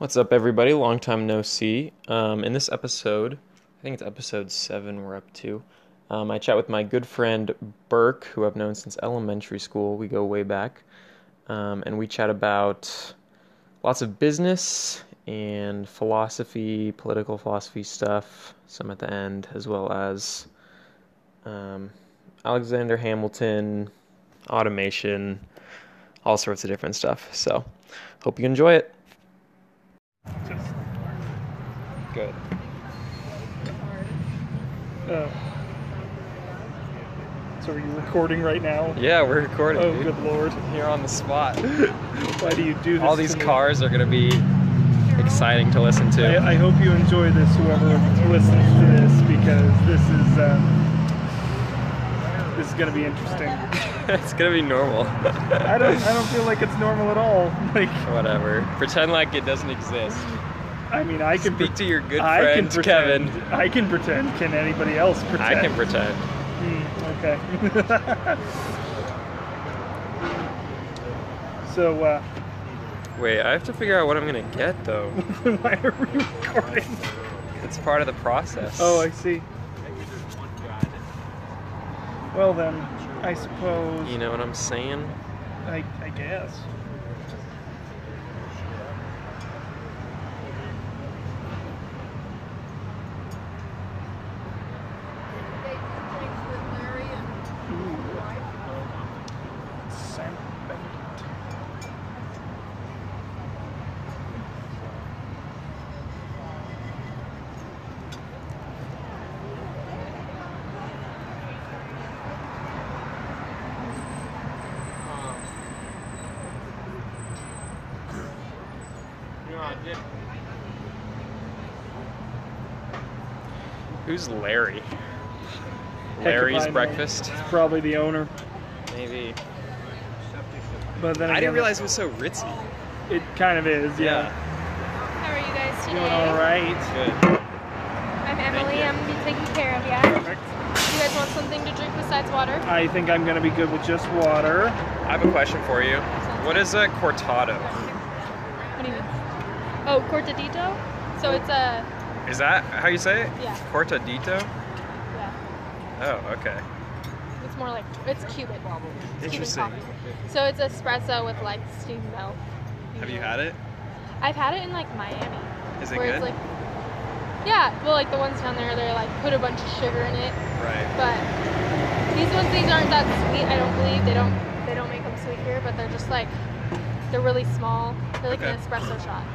What's up, everybody? Long time no see. Um, in this episode, I think it's episode seven we're up to, um, I chat with my good friend Burke, who I've known since elementary school. We go way back. Um, and we chat about lots of business and philosophy, political philosophy stuff, some at the end, as well as um, Alexander Hamilton, automation, all sorts of different stuff. So, hope you enjoy it. Good. Uh, so are you recording right now? Yeah, we're recording. Oh, dude. good lord. You're on the spot. Why do you do this? All these me? cars are going to be exciting to listen to. I, I hope you enjoy this, whoever listens to this, because this is um, this is gonna be interesting. it's to be normal. I don't I don't feel like it's normal at all. Like Whatever. Pretend like it doesn't exist. I mean I can Speak to your good I friend, pretend. Kevin. I can pretend. Can anybody else pretend? I can pretend. Hmm, okay. so uh, Wait, I have to figure out what I'm to get, though. why are we recording? It's part of the process. Oh, I see. Well then, I suppose. You know what I'm saying? I, I guess. Who's Larry? Larry's I know. Breakfast? Probably the owner. Maybe. But then I didn't realize it was so ritzy. it kind of is. Yeah. How are you guys today? Doing all right. Good. I'm Emily. I'm gonna be taking care of you. Perfect. You guys want something to drink besides water? I think I'm gonna be good with just water. I have a question for you. What is a cortado? Oh, cortadito. So it's a Is that how you say it? Yeah. Cortadito? yeah. Oh, okay. It's more like it's Cuban. It's Cuban Interesting. coffee. So it's espresso with like steamed milk. Have you had it? I've had it in like Miami. Is it where good? It's like, yeah, well, like the ones down there, they're like put a bunch of sugar in it. right. But these ones, these aren't that sweet. I don't believe they don't they don't make them sweet here, but they're just like they're really small. They're like an espresso shot.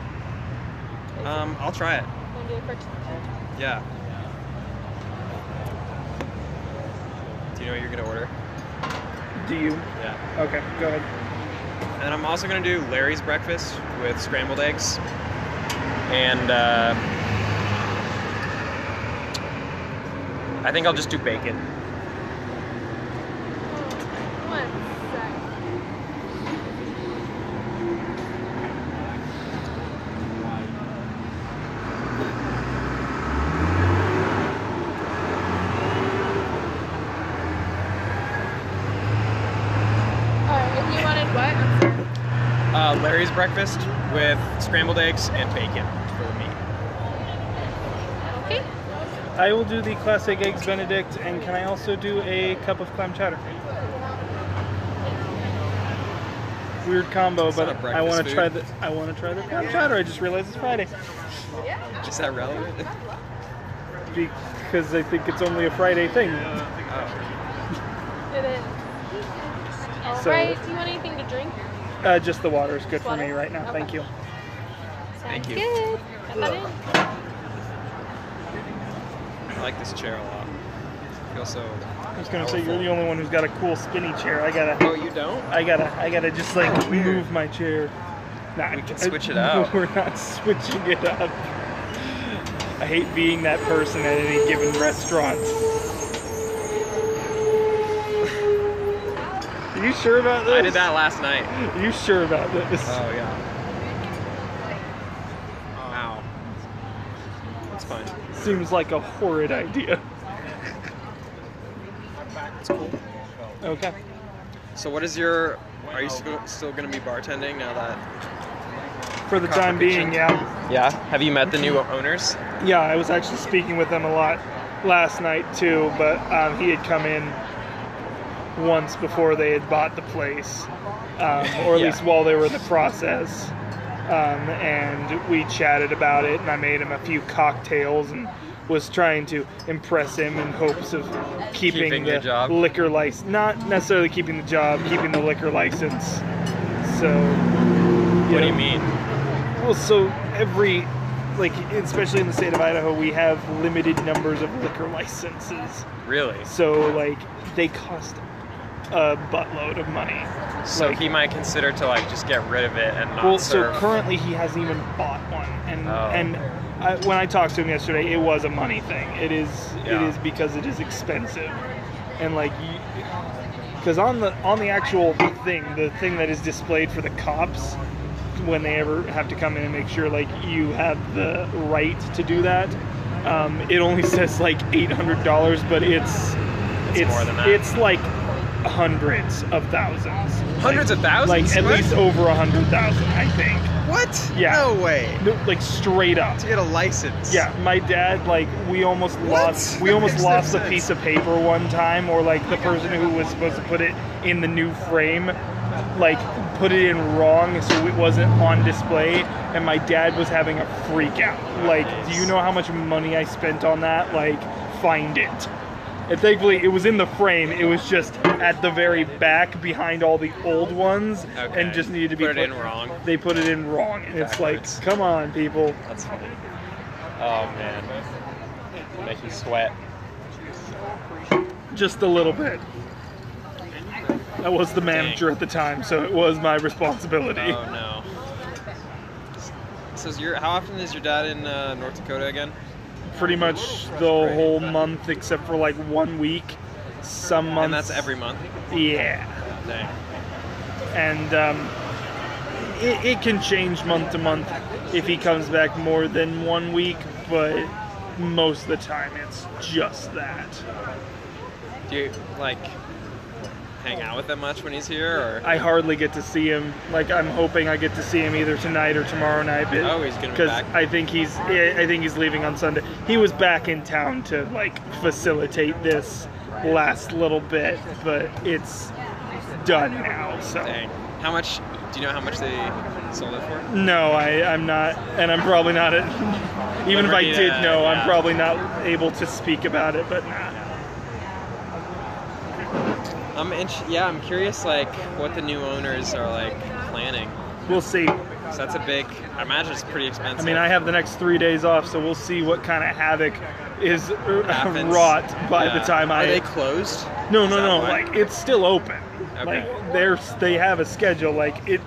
Um, I'll try it. Want to do a quick Yeah. Do you know what you're gonna order? Do you? Yeah. Okay, go ahead. And I'm also gonna do Larry's breakfast with scrambled eggs. And uh, I think I'll just do bacon. One sec. Alright, and you wanted what? I'm sorry. Uh, Larry's breakfast with scrambled eggs and bacon for me. Okay. I will do the classic eggs Benedict, and can I also do a cup of clam chowder? Weird combo, It's but not a I want to try the I want to try the clam chowder. I just realized it's Friday Is that relevant? because I think it's only a Friday thing. oh. It is. So- Alright, do you want anything to drink? Uh, just the water is good for me right now. Okay. Thank you. Thank you. Good. Got that in? I like this chair a lot. I feel so. I was gonna say you're the only one who's got a cool spinny chair. I gotta, Oh, you don't? I gotta, I gotta just like Oh, move my chair. Nah, We can switch it out. We're not switching it up. I hate being that person at any given restaurant. You sure about this? I did that last night. Are you sure about this? Oh yeah. Wow. That's fine. Seems like a horrid idea. It's cool. Okay. So what is your? Are you still, still going to be bartending now that For the time being, yeah. Yeah. Have you met the new owners? Yeah, I was actually speaking with them a lot last night too, but um, he had come in once before they had bought the place, um, or at Yeah. least while they were in the process. Um, and we chatted about it, and I made him a few cocktails and was trying to impress him in hopes of keeping, Keeping the job? liquor license. Not necessarily keeping the job, keeping the liquor license. So. What do you mean? well, so every, like, especially in the state of Idaho, we have limited numbers of liquor licenses. Really? So, like, they cost a buttload of money. So Like- he might consider to like just get rid of it and not Well, so currently he hasn't even bought one, and Oh. and I, when I talked to him yesterday, it was a money thing. It is it Yeah. is because it is expensive, and like because on the on the actual thing, the thing that is displayed for the cops when they ever have to come in and make sure like you have the right to do that, um, it only says like eight hundred dollars, but it's It's more than that. It's like hundreds of thousands. Hundreds Like- of thousands? Like at What? least over a hundred thousand, I think. What? Yeah. No way. No, like straight up. To get a license. Yeah, my dad like we almost What? lost we almost makes no lost a sense. piece of paper one time or like the person who was supposed to put it in the new frame like put it in wrong so it wasn't on display and my dad was having a freak out. Like, do you know how much money I spent on that? Like, find it. And thankfully it was in the frame. It was just at the very back behind all the old ones Okay. and just needed to be Put it put- in wrong. They put it in wrong. And it's like, come on, people. That's funny. Oh man. Make you sweat. just a little bit. I was the manager at the time, so it was my responsibility. Oh no. So is your how often is your dad in uh, North Dakota again? Pretty much the whole month, except for like one week. Some months. And that's every month. Yeah, Dang. and um, it, it can change month to month if he comes back more than one week, but most of the time it's just that. Do you like hang out with him much when he's here, or I hardly get to see him. Like I'm hoping I get to see him either tonight or tomorrow night. but- Oh, he's gonna be because back. I think he's I think he's leaving on Sunday. He was back in town to like facilitate this last little bit, but it's done now. So dang? How much? Do you know how much they sold it for? no, I I'm not, and I'm probably not. At, even if I did to- know, yeah. I'm probably not able to speak about it. But nah. I'm int- yeah, I'm curious like what the new owners are like planning. we'll see. 'Cause that's a big. I imagine it's pretty expensive. I mean, I have the next three days off, so we'll see what kind of havoc is uh, Happens. wrought by the Yeah. time I Are they closed? No, no, no. why? Like it's still open. Okay. Like there's they have a schedule. Like it,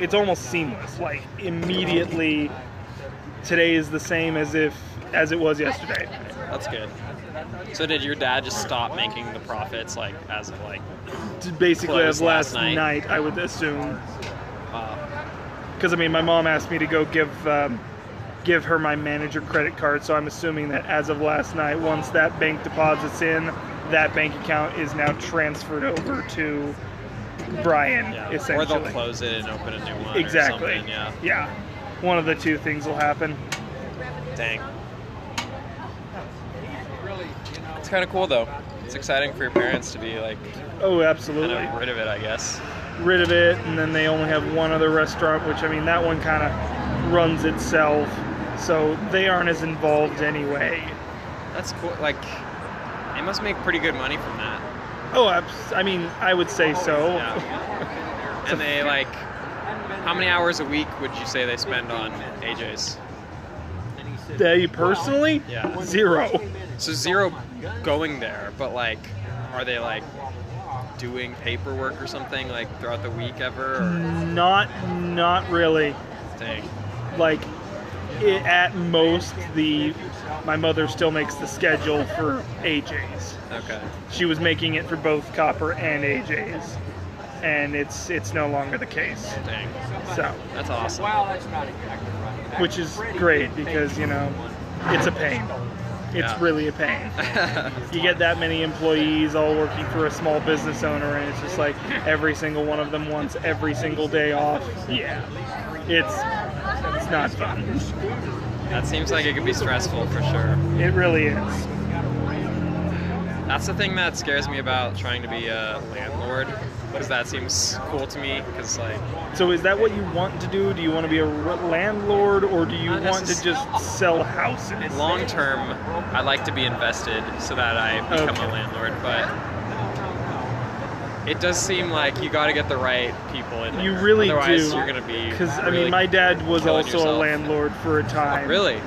it's almost seamless. Like immediately, today is the same as if as it was yesterday. That's good. So did your dad just stop making the profits like as of like? Basically, as last last night. I would assume. Wow. Because I mean, my mom asked me to go give um, give her my manager credit card, so I'm assuming that as of last night, once that bank deposits in, that bank account is now transferred over to Brian. Yeah. Essentially. Or they'll close it and open a new one. Or Exactly. something, yeah. Yeah. One of the two things will happen. Dang. It's kind of cool though. It's exciting for your parents to be like Oh, kind absolutely. of rid of it, I guess. Rid of it, and then they only have one other restaurant, which I mean, that one kind of runs itself, so they aren't as involved anyway. That's cool. Like, they must make pretty good money from that. Oh, I mean, I would say so. Yeah. and they like, how many hours a week would you say they spend on AJ's? They personally, Yeah. zero. So zero going there, but like, are they like doing paperwork or something like throughout the week ever? Or Not, not really. dang. Like, it, at most, the my mother still makes the schedule for AJ's. Okay. She was making it for both Copper and AJ's, and it's it's no longer the case. Dang. So, That's awesome. Well that's not exactly running. Which is great because you know, it's a pain. It's Yeah. really a pain. You get that many employees all working for a small business owner, and it's just like every single one of them wants every single day off. Yeah, it's it's not fun. That seems like it could be stressful for sure. It really is. That's the thing that scares me about trying to be a landlord, because that seems cool to me. Because like, So is that what you want to do? Do you want to be a landlord or do you want to just sell houses? long term, I like to be invested so that I become Okay. a landlord. But it does seem like you got to get the right people in there. You really Otherwise, do. you're gonna be Because I mean, my dad was also a landlord for a time. Really?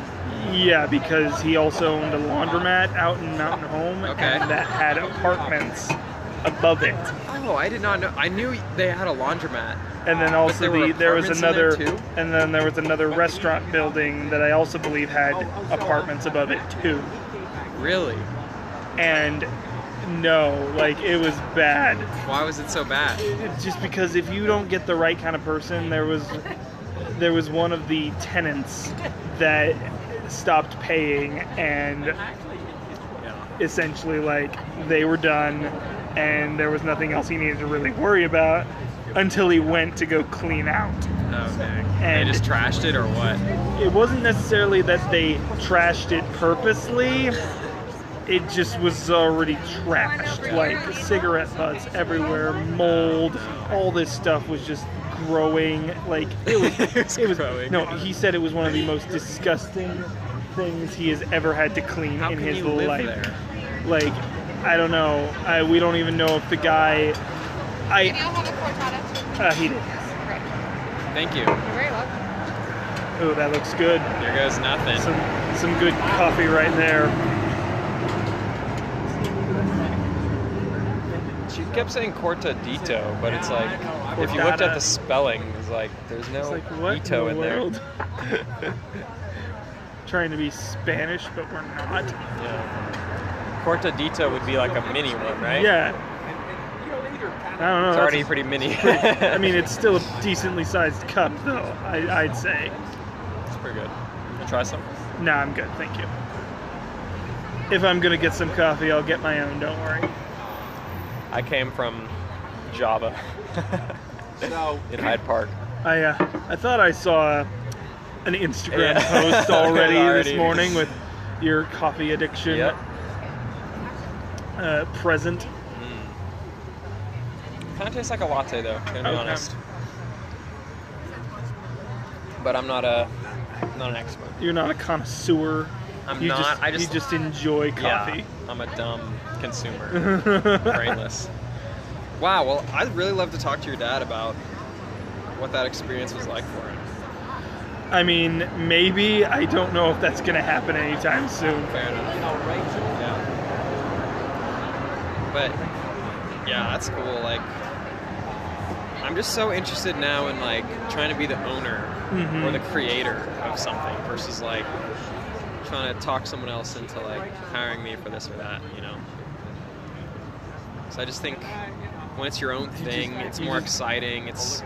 Yeah, because he also owned a laundromat out in Mountain Home, Okay. and that had apartments above it. Oh, I did not know. I knew they had a laundromat. And then also there the there was apartments in there another and then there was another restaurant building that I also believe had apartments above it too. Really? And no, like it was bad. Why was it so bad? Just because if you don't get the right kind of person, there was there was one of the tenants that stopped paying and essentially like they were done and there was nothing else he needed to really worry about until he went to go clean out. Oh, okay. And- they just trashed it or what? It wasn't necessarily that they trashed it purposely. It just was already trashed. Like cigarette butts everywhere, mold, all this stuff was just growing. Like it was. It was it was growing. no. He said it was one of the most disgusting things he has ever had to clean How in his life. there? Like I don't know. I we don't even know if the guy. Can I you have a cortado? uh, he did. Great. Thank you. You're very welcome. Oh, that looks good. There goes nothing. Some some good coffee right there. She kept saying cortadito, but it's like if you looked at the spelling, it's like there's no It's like what ito in in the there. Trying to be Spanish, but we're not. Yeah. Cortadito would be like a mini one, right? Yeah. I don't know. It's already that's- pretty mini. I mean, it's still a decently sized cup, though. I, I'd say. it's pretty good. You try some? Nah, I'm good. Thank you. If I'm gonna get some coffee, I'll get my own. Don't worry. I came from Java in Hyde Park. I uh, I thought I saw an Instagram Yeah. post already, Already. this morning with your coffee addiction Yep. Uh, present. Kind of tastes like a latte, though. Gonna be Okay. honest. But I'm not a not an expert. You're not a connoisseur. I'm you not. Just, I just you just enjoy coffee. Yeah, I'm a dumb consumer, brainless. Wow. Well, I'd really love to talk to your dad about what that experience was like for him. I mean, maybe I don't know if that's gonna happen anytime soon. Fair enough. Yeah. But yeah, that's cool. Like, I'm just so interested now in like trying to be the owner Mhm. or the creator of something versus like trying to talk someone else into like hiring me for this or that. You know. So I just think when it's your own thing, it's more just- exciting. It's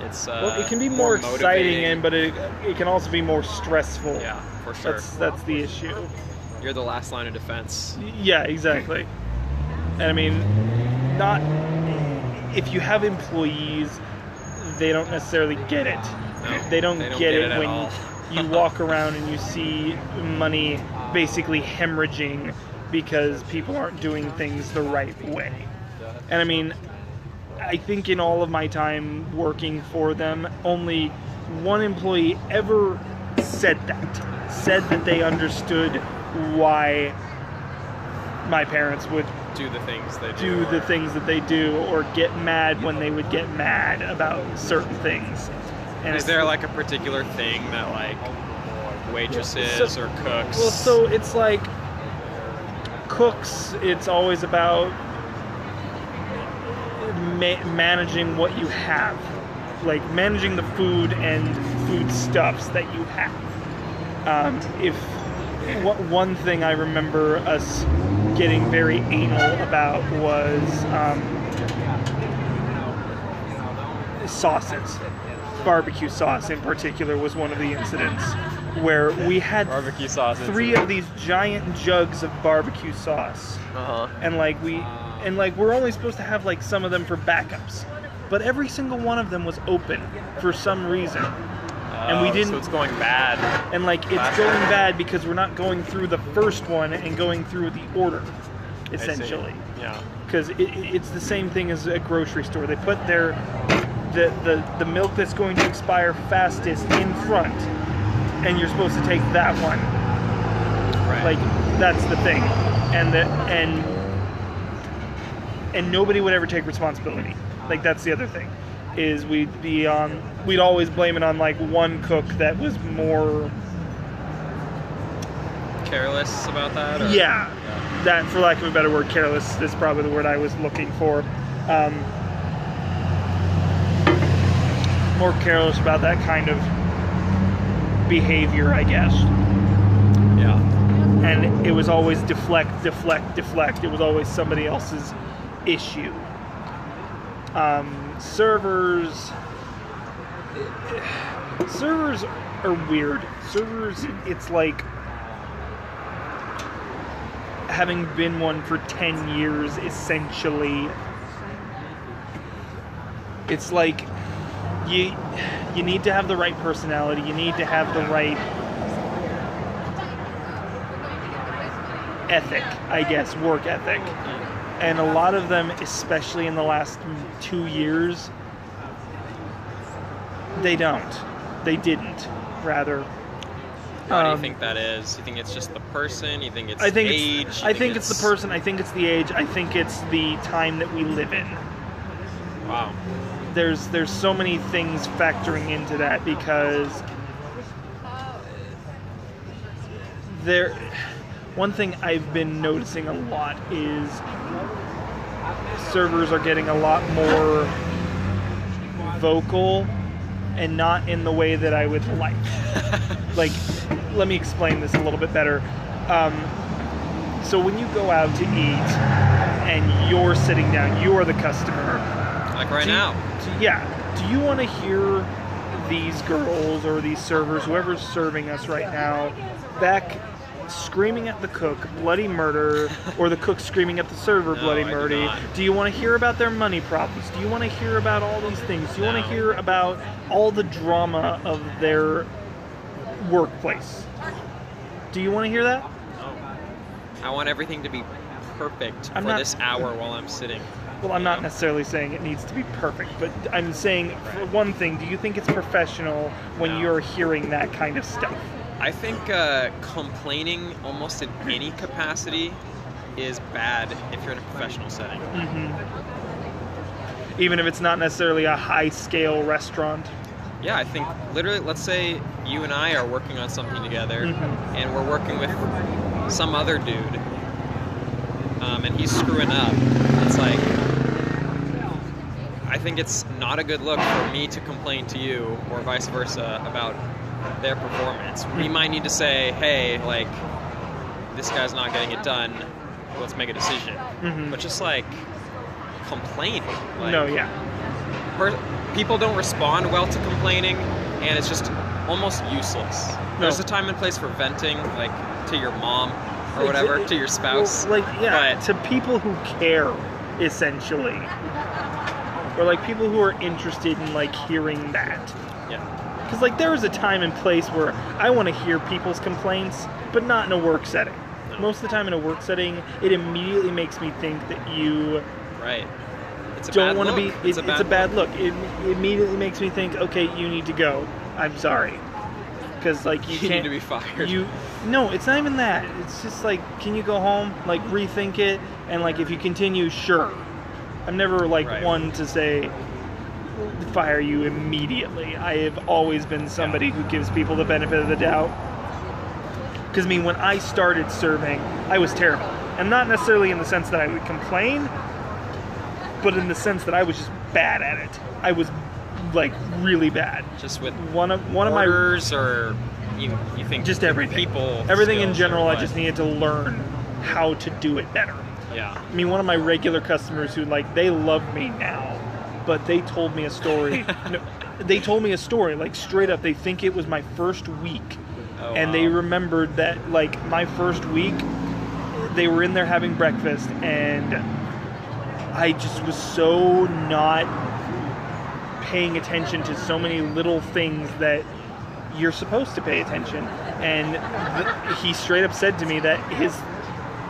it's uh, Well, it can be more, exciting, motivating. and but it, it can also be more stressful. yeah, for sure. That's that's the issue. You're the last line of defense. Yeah, exactly. And I mean, not if you have employees, they don't necessarily get it. No, they don't, they don't get, get it, it when you walk around and you see money basically hemorrhaging because people aren't doing things the right way. And I mean, I think in all of my time working for them, only one employee ever said that. Said that they understood why my parents would do the things they do. do the things that they do or get mad when they would get mad about certain things. And Is there like a particular thing that like waitresses So- or cooks? Well, so it's like cooks. It's always about ma- managing what you have, like managing the food and food stuffs that you have. Um, if what one thing I remember us getting very anal about was um, sauces. Barbecue sauce, in particular, was one of the incidents where we had barbecue sauce. three of these giant jugs of barbecue sauce Uh huh. and like we and like we're only supposed to have like some of them for backups but every single one of them was open for some reason and we Oh, didn't So it's going bad. and like it's going bad because we're not going through the first one and going through the order essentially. Yeah. because it, it- it's the same thing as a grocery store. They put their the, the the milk that's going to expire fastest in front and you're supposed to take that one. Right. like that's the thing. And the and and nobody would ever take responsibility. Like that's the other thing is we'd be on we'd always blame it on like one cook that was more careless about that. Or? yeah that for lack of a better word careless is probably the word i was looking for um, more careless about that kind of behavior i guess Yeah. and it was always deflect, deflect, deflect. It was always somebody else's issue. Um, servers, servers are weird. Servers, it's like having been one for ten years, essentially. It's like you you need to have the right personality. You need to have the right ethic, I guess, work ethic. And a lot of them, especially in the last two years, they don't. They didn't, rather. Why do you Um, think that is? You think it's just the person? You think it's I think age? it's, I think it's the person. I think it's the age. I think it's the time that we live in. Wow. There's there's so many things factoring into that because there one thing I've been noticing a lot is servers are getting a lot more vocal and not in the way that I would like. like, let me explain this a little bit better. Um, so when you go out to eat and you're sitting down, you're the customer. Like right Do now. do- yeah. Do you want to hear these girls or these servers, whoever's serving us right now, back screaming at the cook bloody murder, or the cook screaming at the server No, bloody I do murder? Do you want to hear about their money problems? Do you want to hear about all these things? Do you want to hear about all the drama of their workplace? Do you want to hear that? I want everything to be perfect I'm for not- this hour while I'm sitting. Well, I'm not necessarily saying it needs to be perfect, but I'm saying, for one thing, do you think it's professional when No. you're hearing that kind of stuff? I think uh, complaining almost in any capacity is bad if you're in a professional setting. Even if it's not necessarily a high scale restaurant? Yeah, I think literally, let's say you and I are working on something together, Mhm. and we're working with some other dude, um, and he's screwing up. It's like, I think it's not a good look for me to complain to you, or vice versa, about their performance. We might need to say, hey, like, this guy's not getting it done. Let's make a decision. Mhm. But just like complaining. Like, no, yeah. per- people don't respond well to complaining, and it's just almost useless. No. There's a time and place for venting, like to your mom or whatever, to your spouse. Well, like, yeah, But- to people who care, essentially. Or like people who are interested in like hearing that. yeah, Because like there is a time and place where I want to hear people's complaints, but not in a work setting. Most of the time in a work setting, it immediately makes me think that you right. It's a don't want to be. It, It's, it's, a bad look. It, it immediately makes me think, okay, you need to go. I'm sorry, because like you, You need can't to be fired. You no, it's not even that. It's just like, can you go home, like rethink it, and like if you continue, sure. I'm never like Right. one to say fire you immediately. I have always been somebody who gives people the benefit of the doubt. Because I mean, when I started serving, I was terrible, and not necessarily in the sense that I would complain, but in the sense that I was just bad at it. I was like really bad. just with One of one of my orders or you you think just everything. people everything in general. I just needed to learn how to do it better. yeah I mean, one of my regular customers who like they love me now, but they told me a story. no, they told me a story like straight up. They think it was my first week, Oh, and they remembered that like my first week, they were in there having breakfast, and I just was so not paying attention to so many little things that you're supposed to pay attention. And he straight up said to me that his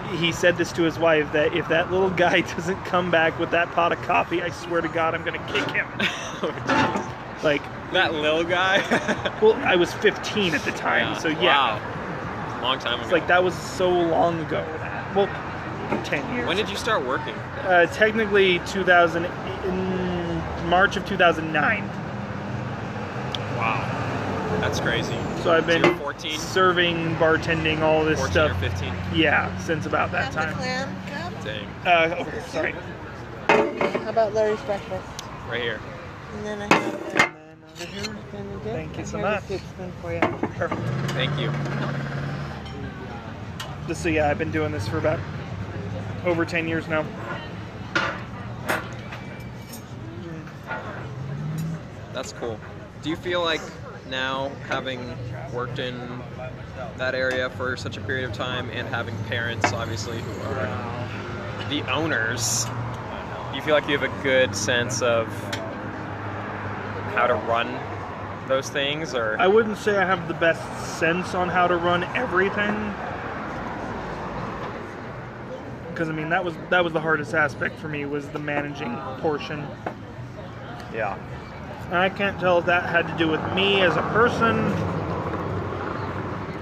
he said this to his wife that if that little guy doesn't come back with that pot of coffee, I swear to God, I'm gonna kick him. like, that little guy. well, I was 15 at the time, so yeah, Wow. Long time ago. it's like that was so long ago. Well, 10 years. When did you start working? Uh, technically, 2000 in March of 2009. Wow. That's crazy. So I've been 14? serving, bartending, all this 14 stuff. or 15? Yeah, since about that Have the time. clam cup? Dang. Uh, okay, sorry. How about Larry's breakfast? Right here. And then I have the over here. and dip. Thank you so here's a much. for you. Perfect. Thank you. Just so yeah, I've been doing this for about over 10 years now. That's cool. Do you feel like now, having worked in that area for such a period of time and having parents, obviously, who are the owners, do you feel like you have a good sense of how to run those things? Or I wouldn't say I have the best sense on how to run everything. Because I mean that was that was the hardest aspect for me was the managing portion. yeah, I can't tell if that had to do with me as a person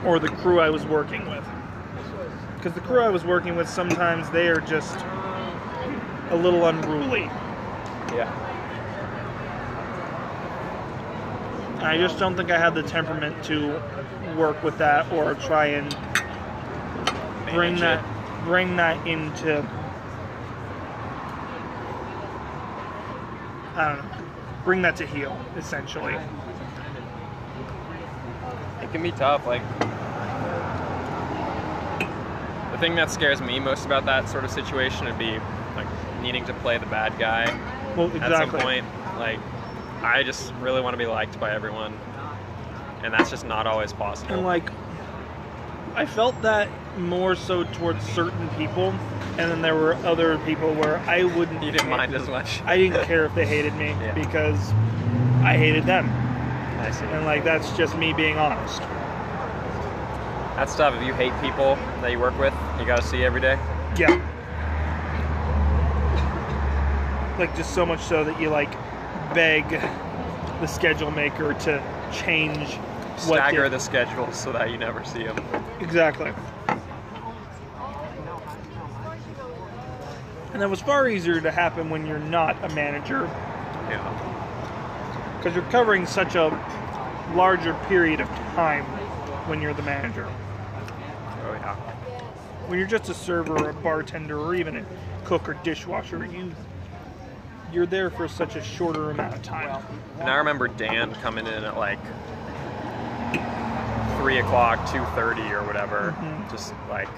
or the crew I was working with. Because the crew I was working with sometimes they are just a little unruly. yeah, I just don't think I had the temperament to work with that or try and bring Manage that it. bring that into I don't know. Bring that to heel, essentially. it can be tough. Like the thing that scares me most about that sort of situation would be like needing to play the bad guy. Well, at some point. Like, I just really want to be liked by everyone, and that's just not always possible. And like, I felt that more so towards certain people, and then there were other people where I wouldn't. you didn't mind as much. I didn't care if they hated me Yeah. because I hated them, I see. and like that's just me being honest. That's tough. If you hate people that you work with, you got to see every day. Yeah. Like just so much so that you like beg the schedule maker to change Stagger the schedule so that you never see them. Exactly. And that was far easier to happen when you're not a manager Yeah. because you're covering such a larger period of time when you're the manager. Oh yeah. When you're just a server or a bartender or even a cook or dishwasher, you you're there for such a shorter amount of time. And I remember Dan coming in at like three o'clock, two thirty, or whatever. Mhm. Just like,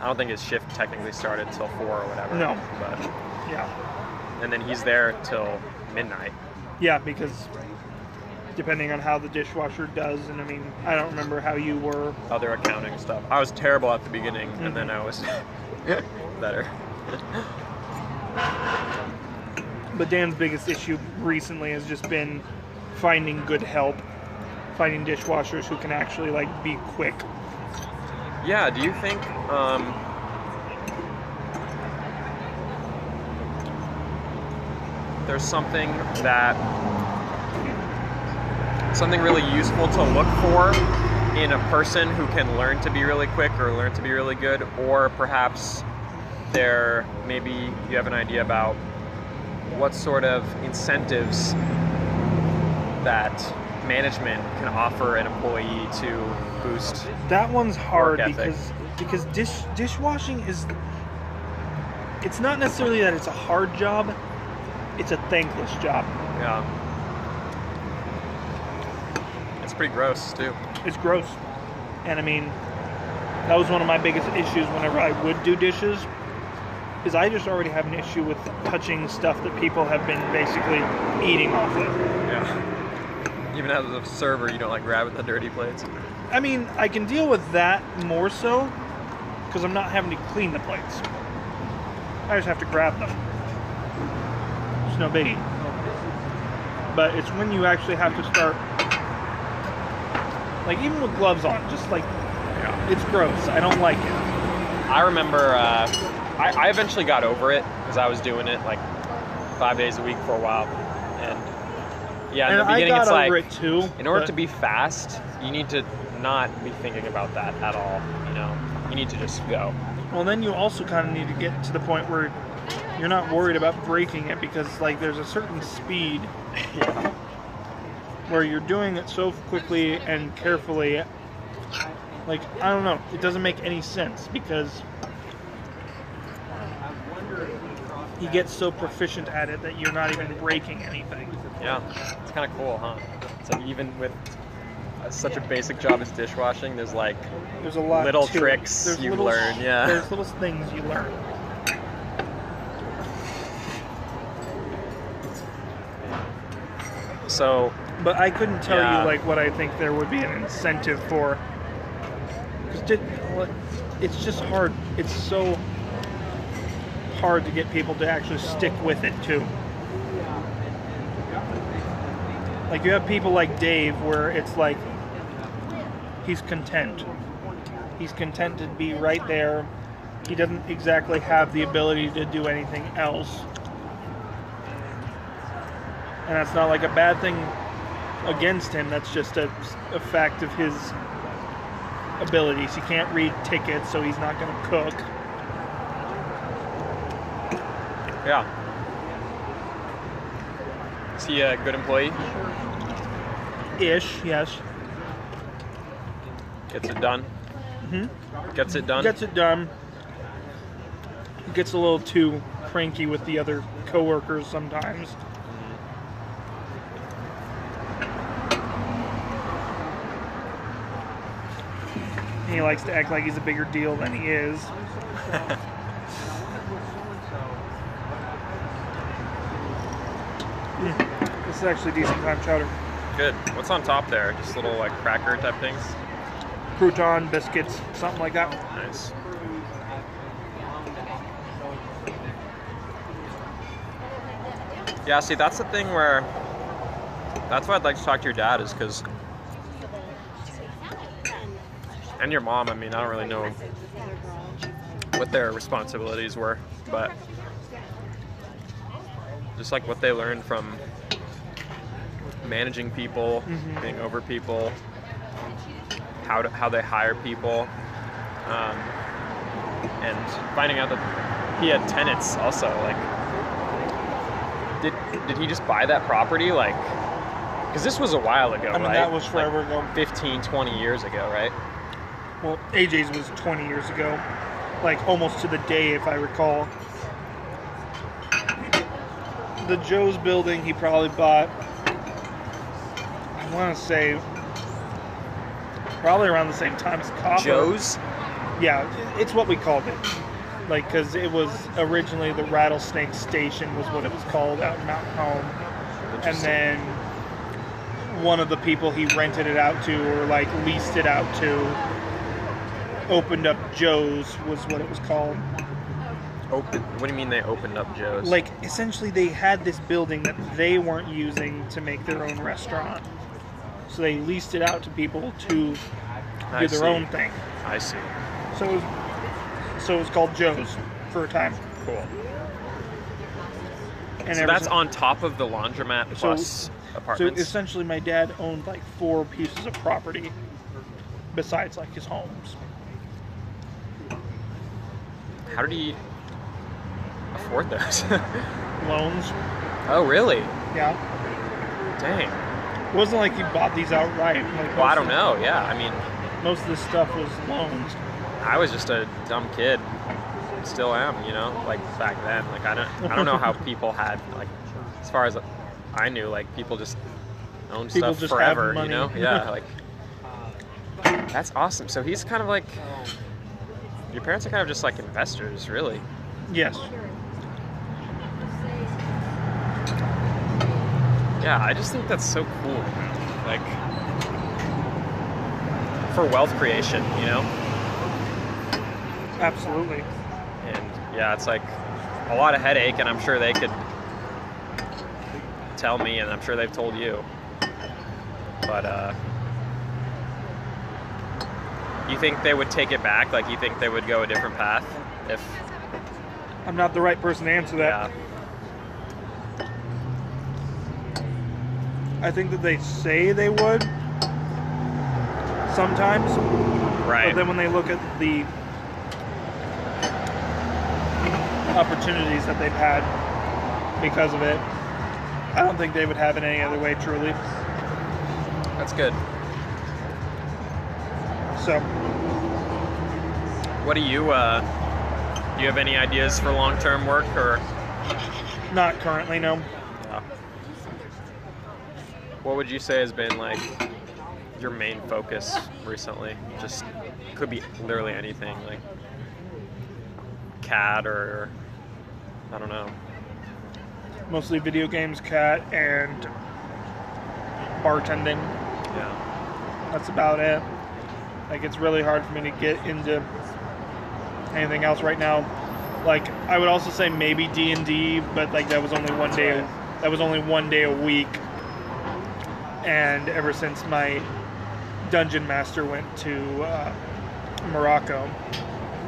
I don't think his shift technically started till four or whatever. No. But Yeah. and then he's there till midnight. Yeah, because depending on how the dishwasher does, and I mean, I don't remember how you were. Other accounting stuff. I was terrible at the beginning, and then I was mm-hmm. better. But Dan's biggest issue recently has just been finding good help, finding dishwashers who can actually like be quick. Yeah, do you think um, there's something that something really useful to look for in a person who can learn to be really quick or learn to be really good, or perhaps there maybe you have an idea about what sort of incentives that management can offer an employee to boost That one's hard because because dish dishwashing is it's not necessarily that it's a hard job, it's a thankless job. Yeah. It's pretty gross too. It's gross. And I mean, that was one of my biggest issues whenever I would do dishes. Is I just already have an issue with touching stuff that people have been basically eating off of. Yeah. Even as a server, you don't like grabbing the dirty plates. I mean, I can deal with that more so because I'm not having to clean the plates. I just have to grab them. It's no biggie. But it's when you actually have to start Like even with gloves on, just like it's gross. I don't like it. I remember uh, I, I eventually got over it because I was doing it like five days a week for a while, and yeah, in And the beginning it's like it too. in order but- to be fast, you need to not be thinking about that at all. You know, you need to just go. Well, then you also kind of need to get to the point where you're not worried about breaking it because, like, there's a certain speed Yeah. where you're doing it so quickly and carefully. Like, I don't know, it doesn't make any sense because he gets so proficient at it that you're not even breaking anything. Yeah, it's kind of cool, huh? So even with uh, such a basic job as dishwashing, there's like There's a lot Little tricks There's you little- learn, yeah. There's little things you learn. so But I couldn't tell Yeah. you like what I think there would be an incentive for. Because it's just hard. It's so hard to get people to actually stick with it too. Like you have people like Dave, where it's like he's content. He's content to be right there. He doesn't exactly have the ability to do anything else. And that's not like a bad thing against him. That's just a, a fact of his abilities. He can't read tickets, so he's not going to cook. yeah, is he a good employee? Ish, yes. Gets it done. Mhm. Gets it done. Gets it done. Gets a little too cranky with the other coworkers sometimes. He likes to act like he's a bigger deal than he is. Mm, This is actually decent clam chowder. Good. What's on top there? Just little like cracker type things. Crouton, biscuits, something like that. Nice. Yeah, see, that's the thing where that's why I'd like to talk to your dad is because and your mom. I mean, I don't really know what their responsibilities were, but just like what they learned from managing people, Mhm. being over people, how to, how they hire people, um, and finding out that he had tenants also. Like, did did he just buy that property? Like, because this was a while ago, I mean, right? that was Like forever ago. 15, 20 years ago, right? Well, AJ's was 20 years ago, like almost to the day, if I recall. The Joe's building he probably bought, I want to say, probably around the same time as Copper. Joe's. Yeah, it's what we called it. Like, because it was originally the Rattlesnake Station, was what it was called out in Mountain Home. And then one of the people he rented it out to or like leased it out to opened up Joe's was what it was called. Open. What do you mean they opened up Joe's? Like essentially they had this building that they weren't using to make their own restaurant. So they leased it out to people to I do their see. own thing. I see. So it was so it was called Joe's for a time. Cool. And so that's on top of the laundromat So- plus So apartments. essentially my dad owned like four pieces of property besides like his homes. How did he afford those? Loans. oh, really? Yeah. Dang. It wasn't like he bought these outright. Like Well, I don't know. Yeah, I mean, Most of this stuff was loans. I was just a dumb kid. Still am, you know, like back then. Like I don't, I don't know how people had like, as far as I knew, like people just owned People stuff just forever, you know? Yeah, like that's awesome. So he's kind of like, your parents are kind of just like investors, really. Yes. Yeah, I just think that's so cool. Like for wealth creation, you know? Absolutely. And yeah, it's like a lot of headache, and I'm sure they could tell me, and I'm sure they've told you. But uh, You think they would take it back? Like you think they would go a different path? If I'm not the right person to answer that. yeah, I think that they say they would sometimes, right. but then when they look at the opportunities that they've had because of it, I don't think they would have it any other way. Truly, That's good. so What do you? Uh, do you have any ideas for long-term work or? not currently. No. What would you say has been like your main focus recently? Just could be literally anything, like cat or I don't know. mostly video games, cat, and bartending. Yeah. That's about it. Like it's really hard for me to get into anything else right now. Like I would also say maybe D and D, but like that was only one day. That was only one day a week. And ever since my dungeon master went to uh, Morocco,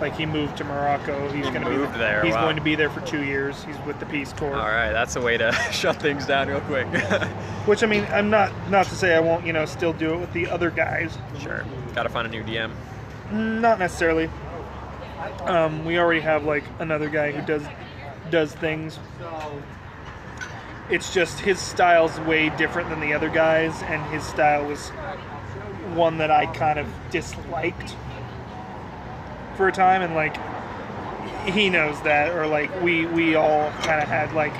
like he moved to Morocco, he's He going to be moved there, He's wow. going to be there for two years. He's with the Peace Corps. All right, that's a way to shut things down real quick. Which I mean, I'm not not to say I won't, you know, still do it with the other guys. sure. Got to find a new DM. Not necessarily. Um, we already have like another guy who does does things. It's just his style's way different than the other guys, and his style was one that I kind of disliked for a time, and like he knows that, or like we we all kind of had like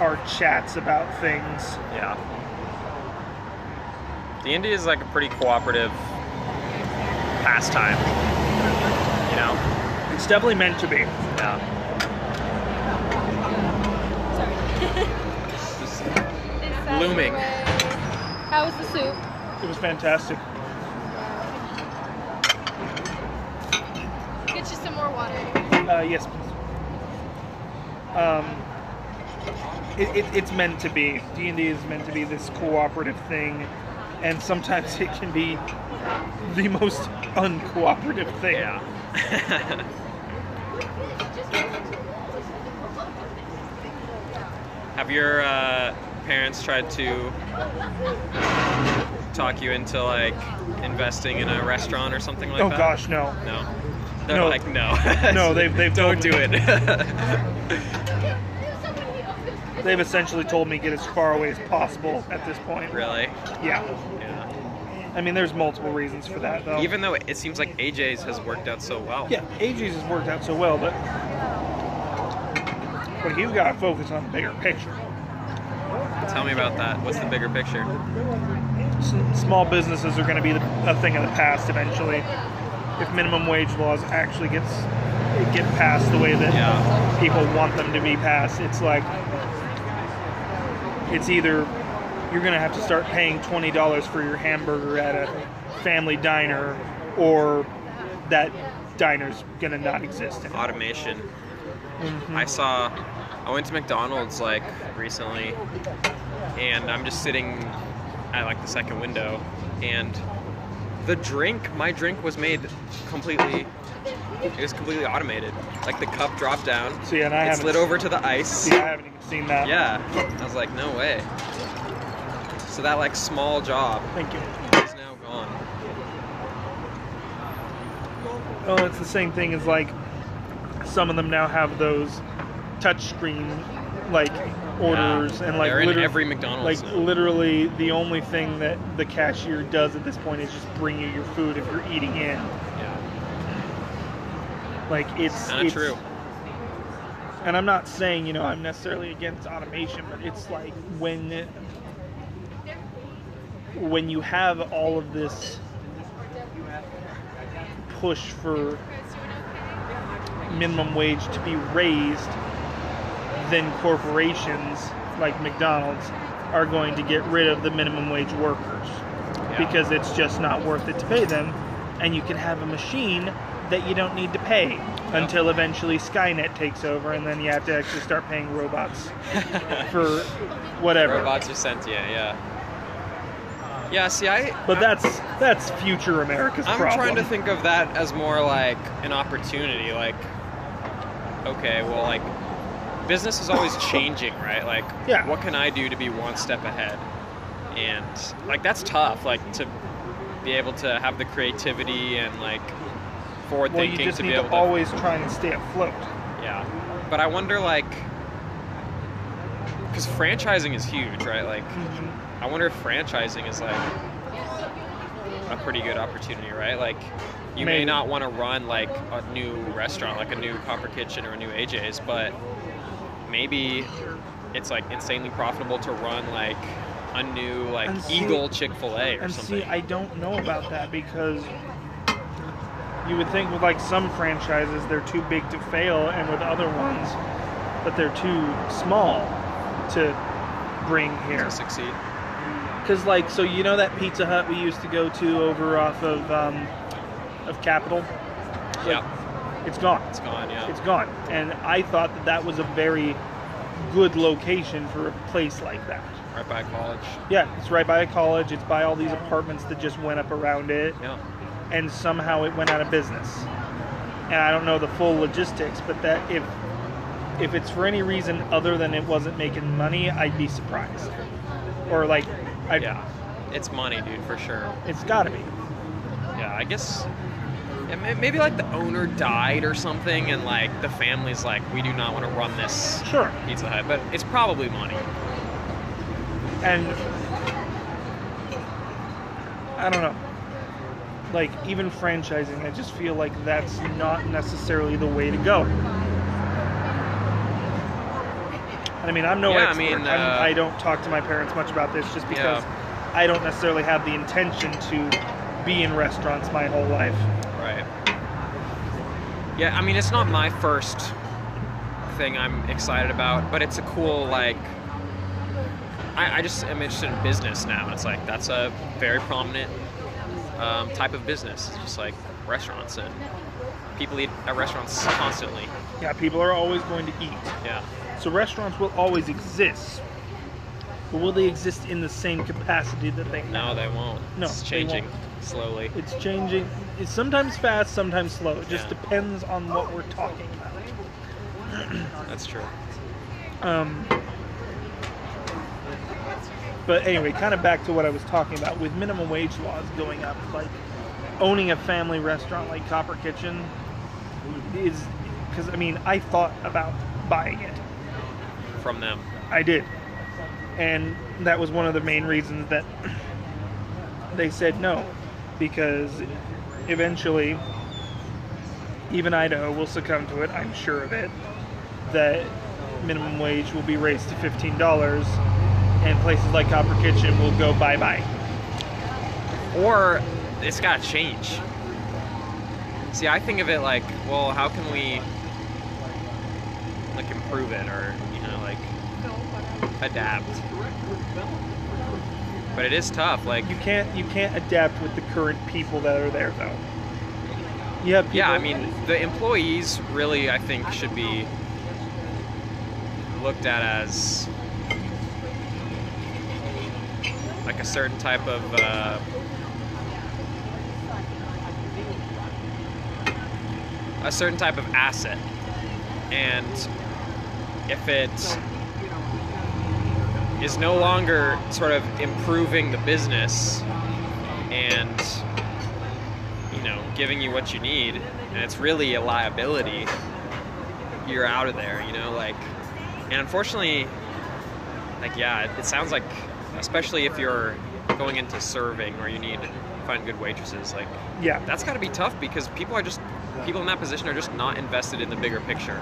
our chats about things. Yeah. D&D is like a pretty cooperative pastime. You know? It's definitely meant to be. Yeah. It's Saturday. Looming. How was the soup? It was fantastic. Get you some more water. Uh, yes, please. Um, it, it, it's meant to be. D and D is meant to be this cooperative thing, and sometimes it can be the most uncooperative thing. Yeah. Have your uh, parents tried to talk you into like investing in a restaurant or something like oh that? Oh gosh, no. No. They're No. like, no. No, they've- they've don't do me- it. They've essentially told me get as far away as possible at this point. really? Yeah. Yeah. I mean, there's multiple reasons for that, though. Even though it seems like AJ's has worked out so well. yeah, AJ's has worked out so well, but but he's got to focus on the bigger picture. Tell me about that. What's the bigger picture? Small businesses are going to be a thing of the past eventually. If minimum wage laws actually gets get passed the way that Yeah. people want them to be passed, it's like it's either you're going to have to start paying twenty dollars for your hamburger at a family diner, or that diner's going to not exist. Anymore. Automation. Mm-hmm. I saw. I went to McDonald's like recently, and I'm just sitting at like the second window, and the drink, my drink was made completely. It was completely automated. Like the cup dropped down. See, and I it haven't slid over to the ice. See, I haven't even seen that. Yeah. I was like, no way. So that like small job Thank you. is now gone. Well, it's the same thing as like some of them now have those touchscreen like orders Yeah. and like liter- every McDonald's Like now. literally, the only thing that the cashier does at this point is just bring you your food if you're eating in. Yeah. Like it's it's- true. And I'm not saying you know I'm necessarily against automation, but it's like when when you have all of this push for minimum wage to be raised, then corporations like McDonald's are going to get rid of the minimum wage workers Yeah. because it's just not worth it to pay them. And you can have a machine that you don't need to pay until eventually Skynet takes over, and then you have to actually start paying robots for whatever. Robots are sentient, yeah. Yeah, see, I But that's that's future America's I'm problem. trying to think of that as more like an opportunity. Like, okay, well, like, business is always changing, right? Like, Yeah. what can I do to be one step ahead? And like, that's tough. Like to be able to have the creativity and like forward well, thinking to be able to. always try and stay afloat. Yeah, but I wonder like, because franchising is huge, right? Like, mm-hmm. I wonder if franchising is like a pretty good opportunity, right? Like, you may not want to run like a new restaurant, like a new Copper Kitchen or a new AJ's, but maybe it's like insanely profitable to run like a new like And Eagle Chick Fil A or And something. see, I don't know about that because you would think with like some franchises they're too big to fail, and with other ones that they're too small to bring here. to succeed. Because like, so you know that Pizza Hut we used to go to over off of um, of Capitol, Yeah, it's gone. it's gone. Yeah, It's gone, and I thought that that was a very good location for a place like that. right by college. Yeah, it's right by a college. It's by all these apartments that just went up around it. Yeah, and somehow it went out of business. And I don't know the full logistics, but that if if it's for any reason other than it wasn't making money, I'd be surprised. Or like, I yeah, it's money, dude, for sure. it's got to be. Yeah, I guess maybe like the owner died or something, and like the family's like, we do not want to run this Sure. Pizza Hut, but it's probably money. And I don't know. Like even franchising, I just feel like that's not necessarily the way to go. I mean, I'm no Yeah, I expert. mean, I'm, uh, I don't talk to my parents much about this just because Yeah. I don't necessarily have the intention to be in restaurants my whole life. Right. Yeah, I mean, it's not my first thing I'm excited about, but it's a cool like. I, I just am interested in business now. It's like that's a very prominent um, type of business. It's just like restaurants and people eat at restaurants constantly. Yeah, people are always going to eat. Yeah. So restaurants will always exist. But will they exist in the same capacity that they No, they won't. No, it's changing. Slowly. It's changing. It's sometimes fast, sometimes slow. It just Yeah. depends on what we're talking about. That's true. Um, but anyway, kind of back to what I was talking about with minimum wage laws going up. Like owning a family restaurant like Copper Kitchen is because I mean I thought about buying it. From them. I did. And that was one of the main reasons that they said no. Because eventually, even Idaho will succumb to it, I'm sure of it, that minimum wage will be raised to $15 and places like Copper Kitchen will go bye bye. Or it's got to change. See, I think of it like, well, how can we like improve it or you know like adapt? But it is tough. Like, You can't you can't adapt with the current people that are there though. People, yeah, I mean, the employees really, I think, should be looked at as like a certain type of uh, a certain type of asset, and if it is no longer sort of improving the business and you know giving you what you need and it's really a liability you're out of there you know like and unfortunately like yeah it, it sounds like especially if you're going into serving or you need to find good waitresses like yeah. that's got to be tough because people are just people in that position are just not invested in the bigger picture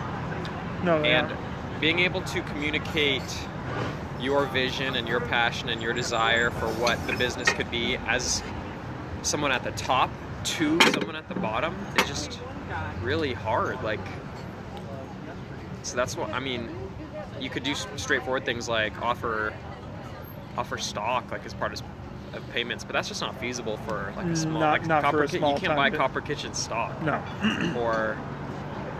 No, and aren't. being able to communicate your vision and your passion and your desire for what the business could be as someone at the top to someone at the bottom is just really hard like so that's what i mean you could do straightforward things like offer offer stock like as part of, of payments but that's just not feasible for like a mm, small Not- like not for copper a Ki- you can't buy bit. copper kitchen stock no. or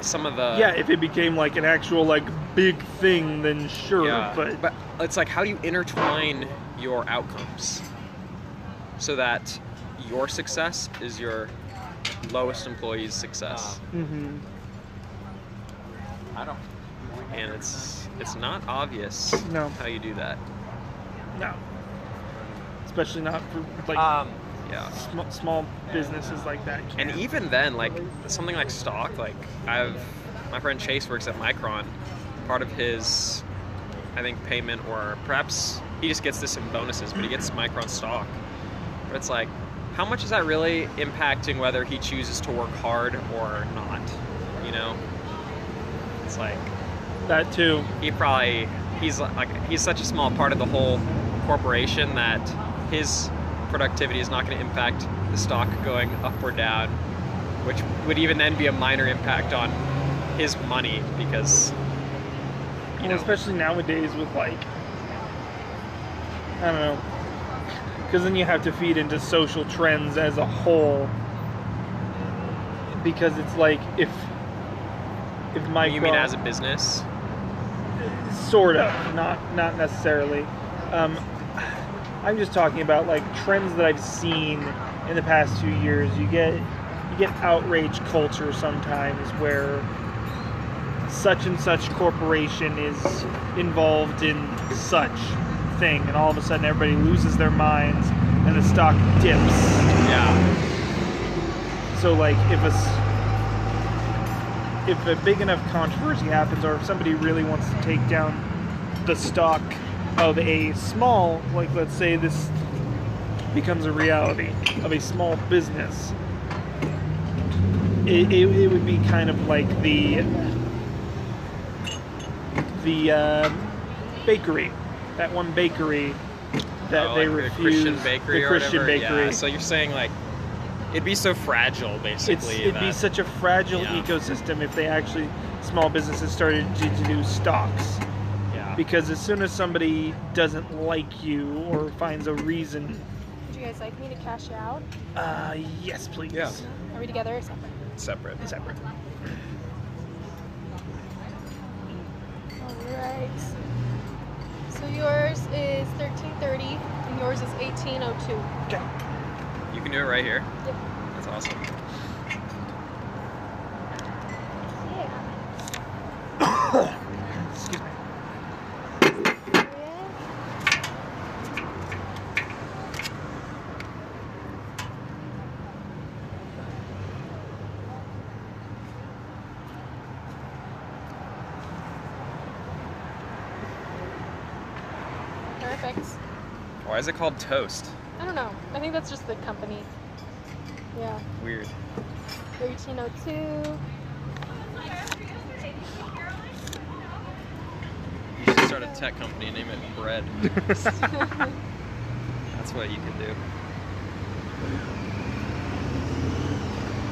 some of the yeah, if it became like an actual like big thing, then sure. Yeah, but but it's like how do you intertwine your outcomes? so that your success is your lowest employee's success. Mm-hmm. I don't. And it's it's not obvious No. how you do that. No. Especially not for like Um, yeah. sm- small businesses like that. And can't. even then, like something like stock, like I've my friend Chase works at Micron. Part of his, I think, payment or perhaps he just gets this in bonuses, but he gets Micron stock. But it's like, how much is that really impacting whether he chooses to work hard or not? You know, it's like that too. he probably he's like he's such a small part of the whole corporation that his productivity is not going to impact the stock going up or down, which would even then be a minor impact on his money because you Well, know especially nowadays with like I don't know, because then you have to feed into social trends as a whole. Because it's like if if my. you mean as a business. sort of not not necessarily um, i'm just talking about like trends that i've seen in the past few years. You get you get outrage culture sometimes where such and such corporation is involved in such thing and all of a sudden everybody loses their minds and the stock dips. Yeah, so like if a if a big enough controversy happens, or if somebody really wants to take down the stock of a small, like let's say this becomes a reality of a small business, it, it, it would be kind of like the the uh, bakery, that one bakery that Oh, they like the Christian bakery the Christian bakery. Yeah, so you're saying like it'd be so fragile, it's basically. it'd be such a fragile Yeah. ecosystem if they actually small businesses started to, to do stocks. Because as soon as somebody doesn't like you or finds a reason Would you guys like me to cash you out? uh yes please Yeah. Are we together or separate? separate. separate Alright. So yours is 1330 and yours is 1802. okay You can do it right here. Yep. That's awesome. Yeah. excuse me Yeah. Perfect. Why is it called toast? I don't know. I think that's just the company. Yeah. Weird. 1302. You should start a tech company and name it Bread. That's what you could do.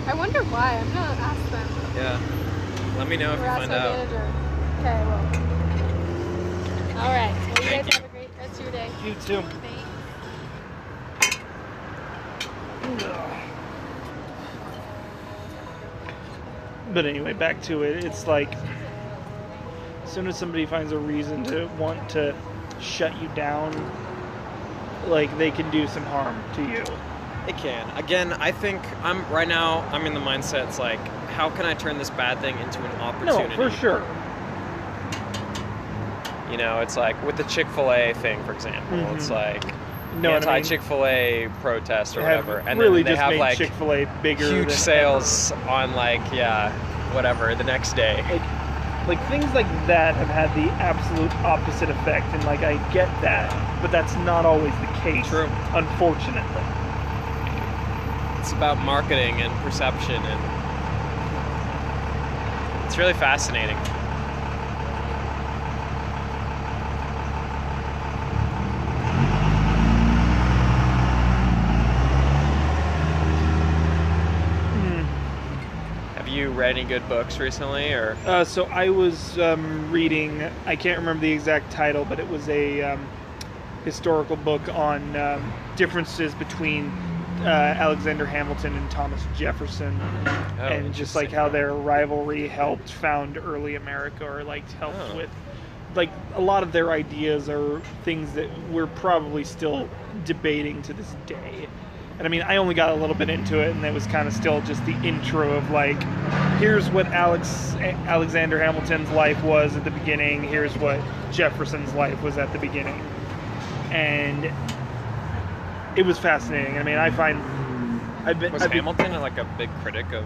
I wonder why. I'm gonna ask them. Yeah. Let me know if Or you ask find my out. manager. Okay, well. All right. Well, you Thank guys you. have a great rest of your day. you too Thanks. But anyway back to it it's like as soon as somebody finds a reason to want to shut you down like they can do some harm to you It can. Again, I think I'm right now. I'm in the mindset. It's like, how can I turn this bad thing into an opportunity? no for sure You know, it's like with the Chick Fil A thing, for example. It's Mhm. like I anti? Chick Fil A protest or whatever, and really then they just have like Chick-fil-A bigger huge sales on like yeah, whatever the next day. like like things like that have had the absolute opposite effect and like I get that but that's not always the case True. unfortunately It's about marketing and perception, and it's really fascinating. Have you read any good books recently, or uh, so I was um, reading I can't remember the exact title but it was a um, historical book on um, differences between uh, Alexander Hamilton and Thomas Jefferson Oh, and just like how their rivalry helped found early America or like helped Oh. with like a lot of their ideas are things that we're probably still debating to this day. And I mean, I only got a little bit into it, and it was kind of still just the intro of like, here's what Alex Alexander Hamilton's life was at the beginning. Here's what Jefferson's life was at the beginning, and it was fascinating. I mean, I find I've been, Was I've been- Hamilton like a big critic of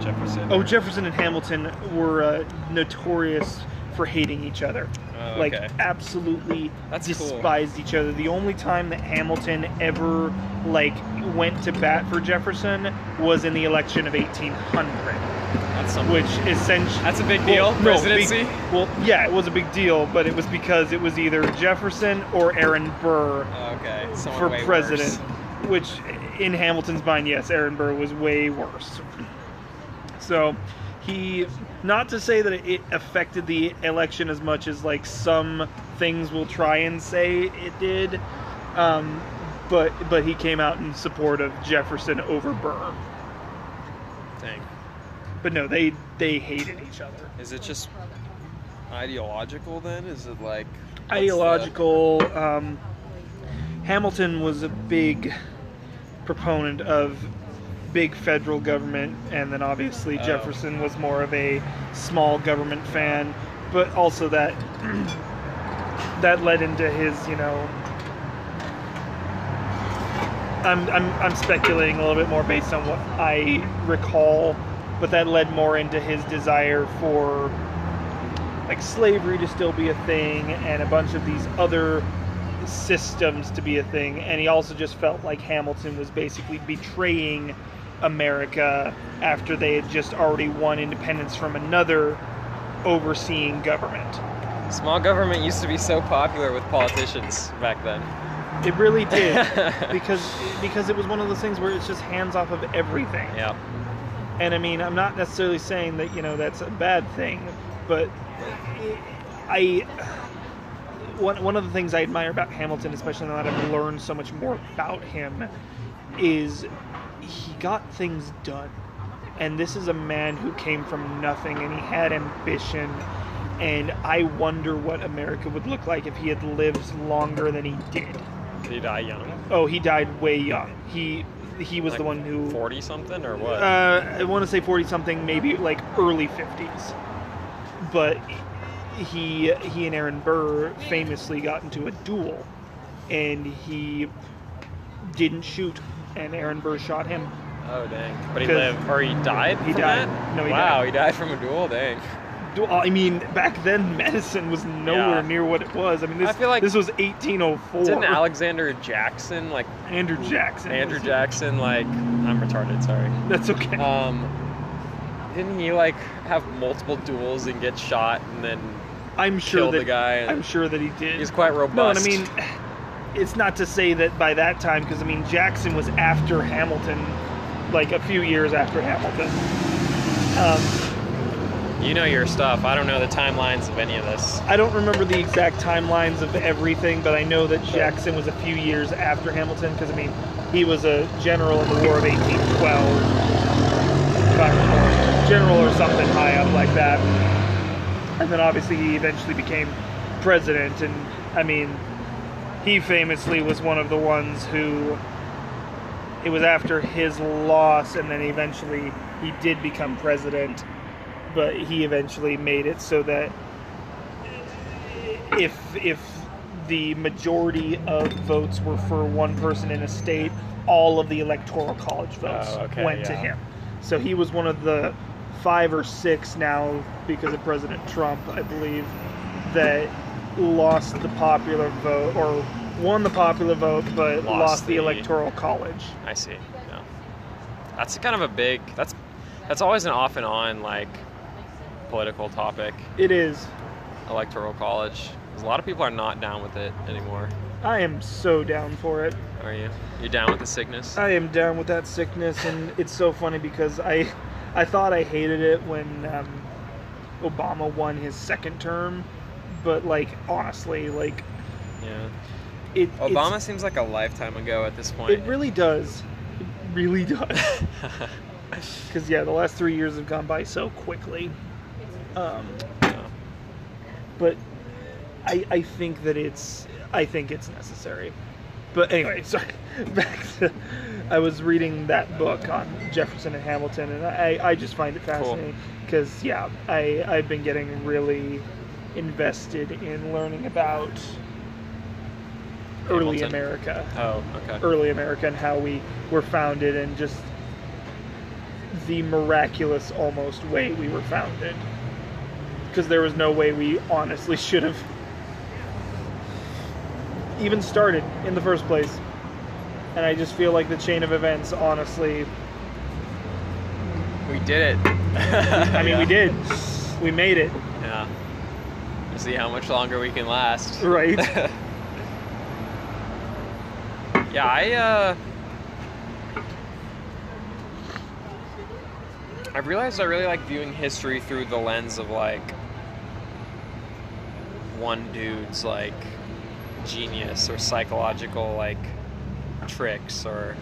Jefferson? Oh, Jefferson and Hamilton were uh, notorious for hating each other. Oh, Like okay. absolutely That's cool. despised each other. The only time that Hamilton ever like went to bat for Jefferson was in the election of 1800, That's something. which essentially That's a big deal. Well, no, Presidency. well, yeah, it was a big deal, but it was because it was either Jefferson or Aaron Burr Oh, okay. Someone for president, worse. which in Hamilton's mind, yes, Aaron Burr was way worse. So he, not to say that it affected the election as much as like some things will try and say it did, um, but but he came out in support of Jefferson over Burr. Dang. But no, they they hated each other. Is it just ideological then? Is it like what's the- ideological. Um, Hamilton was a big proponent of big federal government, and then obviously Oh. Jefferson was more of a small government fan. But also that that led into his, you know. I'm, I'm, I'm speculating a little bit more based on what I recall, but that led more into his desire for like slavery to still be a thing and a bunch of these other systems to be a thing and he also just felt like Hamilton was basically betraying America after they had just already won independence from another overseeing government. Small government used to be so popular with politicians back then. It really did because because it was one of those things where it's just hands off of everything. Yeah. And I mean, I'm not necessarily saying that you know that's a bad thing, but I one one of the things I admire about Hamilton, especially now that I've learned so much more about him, is he got things done. And this is a man who came from nothing and he had ambition. And I wonder what America would look like if he had lived longer than he did. Did he die young? Oh, he died way young. He he was the one who forty something or what? uh, I want to say 40 something, maybe like early 50s. But he he and Aaron Burr famously got into a duel, and he didn't shoot, and Aaron Burr shot him. oh dang! But he lived, or he died. he died. that? No, he wow, died. he died from a duel. Dang. I mean, back then medicine was nowhere Yeah. near what it was. I mean, this I feel like- this was 1804. Didn't Alexander Jackson like Andrew Jackson. Andrew Jackson like I'm retarded. Sorry. That's okay. Um, didn't he like have multiple duels and get shot and then I'm sure that the guy? And I'm sure that he did. he's quite robust. No, and I mean, it's not to say that by that time, because I mean, Jackson was after Hamilton, like a few years after Hamilton. Um, you know your stuff. I don't know the timelines of any of this. I don't remember the exact timelines of everything, but I know that Jackson was a few years after Hamilton, because I mean, he was a general in the War of 1812. if I recall. General or something high up like that. And then obviously he eventually became president, and I mean, he famously was one of the ones who it was after his loss and then eventually he did become president but he eventually made it so that if if the majority of votes were for one person in a state all of the electoral college votes Oh, okay, went to him. So he was one of the five or six now because of president trump i believe that lost the popular vote or won the popular vote but Lost lost, the, the- electoral college I see. Yeah. That's kind of a big. That's that's always an off and on like political topic. it is Electoral college. a lot of people are not down with it anymore. i am so down for it Are you? You're down with the sickness? I am down with that sickness, and it's so funny because I, I thought I hated it when um, Obama won his second term, but like honestly, like yeah. it. Obama seems like a lifetime ago at this point. It really does. It really does. Because yeah, the last three years have gone by so quickly. Um, Yeah. but I, I think that it's I think it's necessary. but anyway, sorry. Back to, I was reading that book on Jefferson and Hamilton, and I, I just find it fascinating because yeah, I I've been getting really invested in learning about early Hamilton. America, Oh, okay. early America, and how we were founded, and just the miraculous almost way we were founded. Because there was no way we honestly should have even started in the first place. And I just feel like the chain of events, honestly, We did it. I mean, we did. We made it, Yeah. See how much longer we can last. right? Yeah, I uh I've realized I really like viewing history through the lens of like one dude's like genius or psychological like tricks or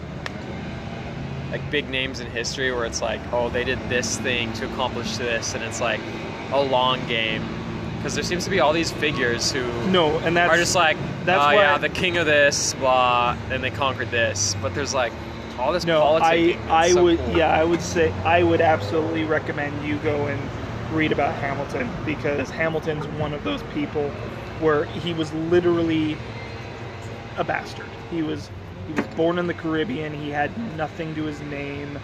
like big names in history where it's like, oh, they did this thing to accomplish this and it's like a long game because there seems to be all these figures who no, and that's are just like, that's oh why- yeah, the king of this, blah, and they conquered this. But there's like all this no. politicking. I I so would cool. yeah I would say I would absolutely recommend you go and read about Hamilton because Hamilton's one of those people where he was literally a bastard. He was he was born in the Caribbean. He had nothing to his name.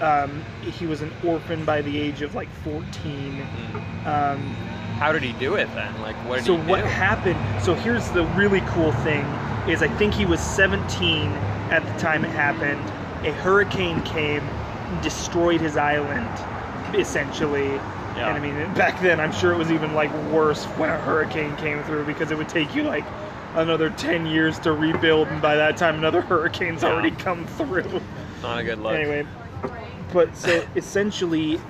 Um, he was an orphan by the age of like 14. Mm. Um, How did he do it then? Like, what did so what do? happened? So here's the really cool thing: is I think he was 17 at the time it happened. A hurricane came, destroyed his island, essentially. Yeah. And I mean, back then, I'm sure it was even like worse when a hurricane came through because it would take you like another 10 years to rebuild, and by that time, another hurricane's Yeah. already come through. Not a good look. Anyway, but so essentially,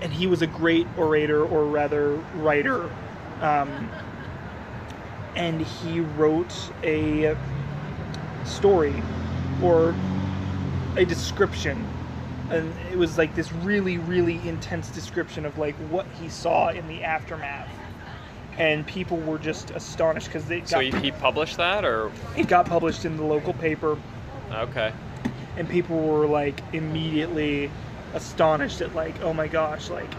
and he was a great orator, or rather, writer. Um, and he wrote a story or a description. And it was like this really, really intense description of like what he saw in the aftermath. And people were just astonished because they So got, he, he published that, or it got published in the local paper okay, and people were like immediately astonished at like oh my gosh like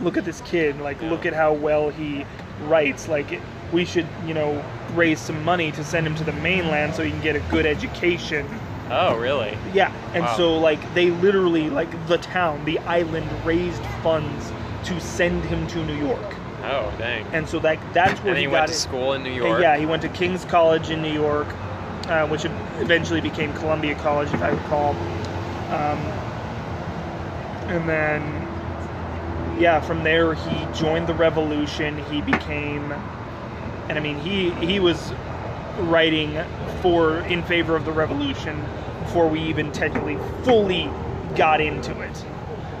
look at this kid like look at how well he writes like it, we should you know raise some money to send him to the mainland so he can get a good education oh really? yeah and Wow. so like they literally like the town the island raised funds to send him to new york Oh dang. and so that that's where And he, he got went to it. school in New York. Yeah, he went to King's College in New York, uh, which eventually became Columbia College, if I recall. Um, and then, yeah, from there he joined the Revolution. He became, and I mean, he he was writing for in favor of the Revolution before we even technically fully got into it.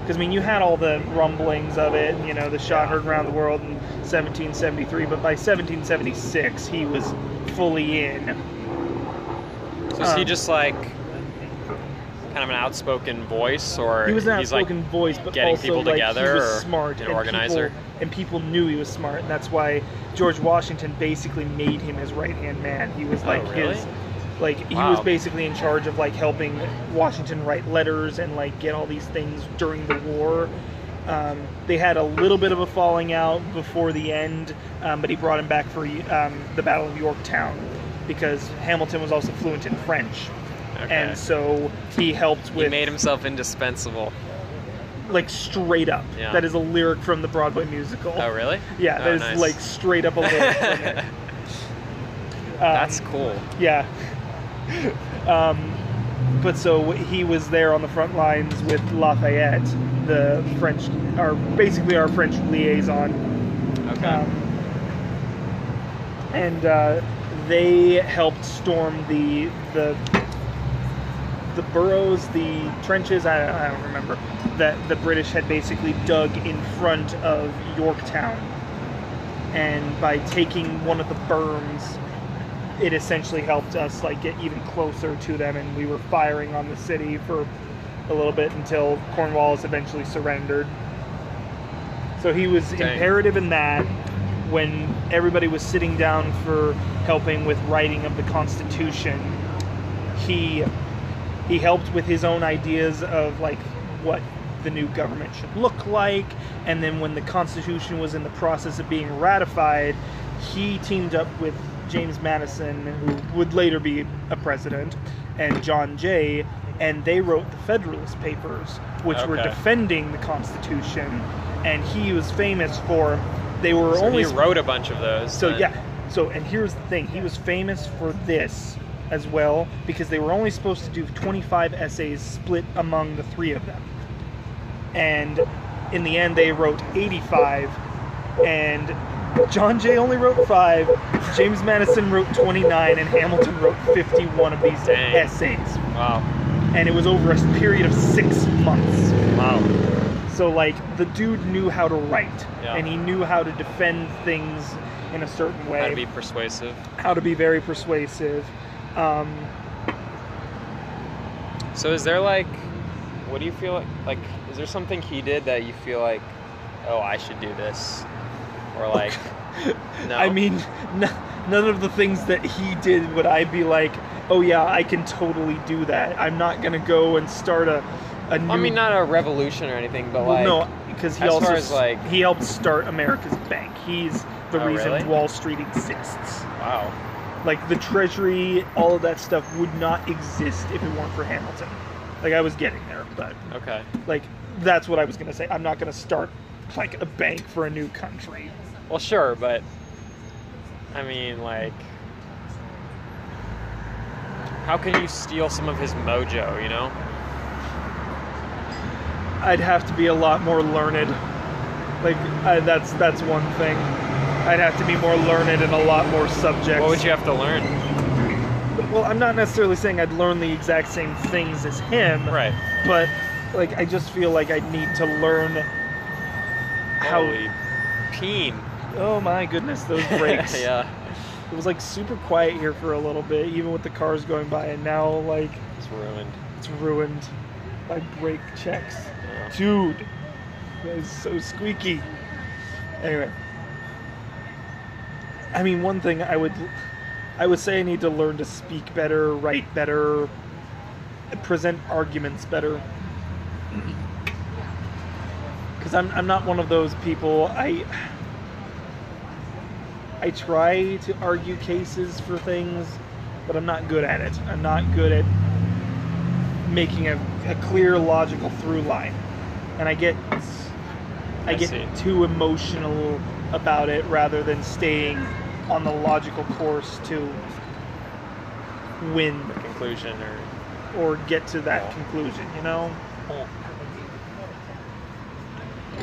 Because I mean, you had all the rumblings of it, you know, the shot heard around the world in 1773, but by 1776 he was fully in. So is he um, just like kind of an outspoken voice, or He was an he's like outspoken voice, but getting also people like, together, he was smart an and organizer? people, and people knew he was smart, and that's why George Washington basically made him his right hand man. He was Oh, like really? his, like he Wow. was basically in charge of like helping Washington write letters and like get all these things during the war. Um, they had a little bit of a falling out before the end, um, but he brought him back for um, the Battle of Yorktown because Hamilton was also fluent in French, Okay. and so he helped with. he made himself indispensable. like straight up. Yeah. That is a lyric from the Broadway musical. Oh really? Yeah, Oh, that is nice. like straight up a lyric from it. Um, That's cool. yeah. um, but so he was there on the front lines with Lafayette, the French, our basically our French liaison, Okay. um, and uh, they helped storm the the the burrows, the trenches. I, I don't remember that the British had basically dug in front of Yorktown, and by taking one of the berms, it essentially helped us like get even closer to them, and we were firing on the city for a little bit until Cornwallis eventually surrendered. So he was Dang. imperative in that. when everybody was sitting down for helping with writing of the Constitution, he he helped with his own ideas of like what the new government should look like and then when the constitution was in the process of being ratified he teamed up with james madison who would later be a president and john jay and they wrote the federalist papers which were defending the constitution and he was famous for they were So only he wrote a bunch of those. so then. yeah. So and here's the thing: he was famous for this as well because they were only supposed to do 25 essays split among the three of them, and in the end they wrote 85, and John Jay only wrote five, James Madison wrote 29, and Hamilton wrote 51 of these Dang. essays, Wow. and it was over a period of six months. Wow. So like the dude knew how to write, Yeah. and he knew how to defend things in a certain way How to be persuasive. how to be very persuasive. Um, So is there like, what do you feel like? Like, is there something he did that you feel like, oh, I should do this, or like, no? I mean, n- none of the things that he did would I be like, oh yeah, I can totally do that. I'm not gonna go and start a, a new. I mean, not a revolution or anything, but well, like, no, because he also as, like- he helped start America's bank. He's the Oh, reason really? Wall Street exists. wow. Like the Treasury, all of that stuff would not exist if it weren't for Hamilton. Like I was getting there, but Okay. like that's what I was gonna say. I'm not gonna start like a bank for a new country. Well, sure, but I mean, like, how can you steal some of his mojo? You know? I'd have to be a lot more learned. Like I, that's that's one thing. I'd have to be more learned in a lot more subjects. What would you have to learn? Well, I'm not necessarily saying I'd learn the exact same things as him, Right. but like I just feel like I'd need to learn how. Holy peen. Oh my goodness, those brakes! yeah. It was like super quiet here for a little bit, even with the cars going by, and now like It's ruined. it's ruined by brake checks. Yeah. Dude, that is so squeaky. Anyway, I mean, one thing I would, I would say I need to learn to speak better, write better, present arguments better. Because I'm, I'm not one of those people. I, I try to argue cases for things, but I'm not good at it. I'm not good at making a, a clear logical through line and i get i, I get see. too emotional about it rather than staying on the logical course to win the Conclusion or. or get to that conclusion you know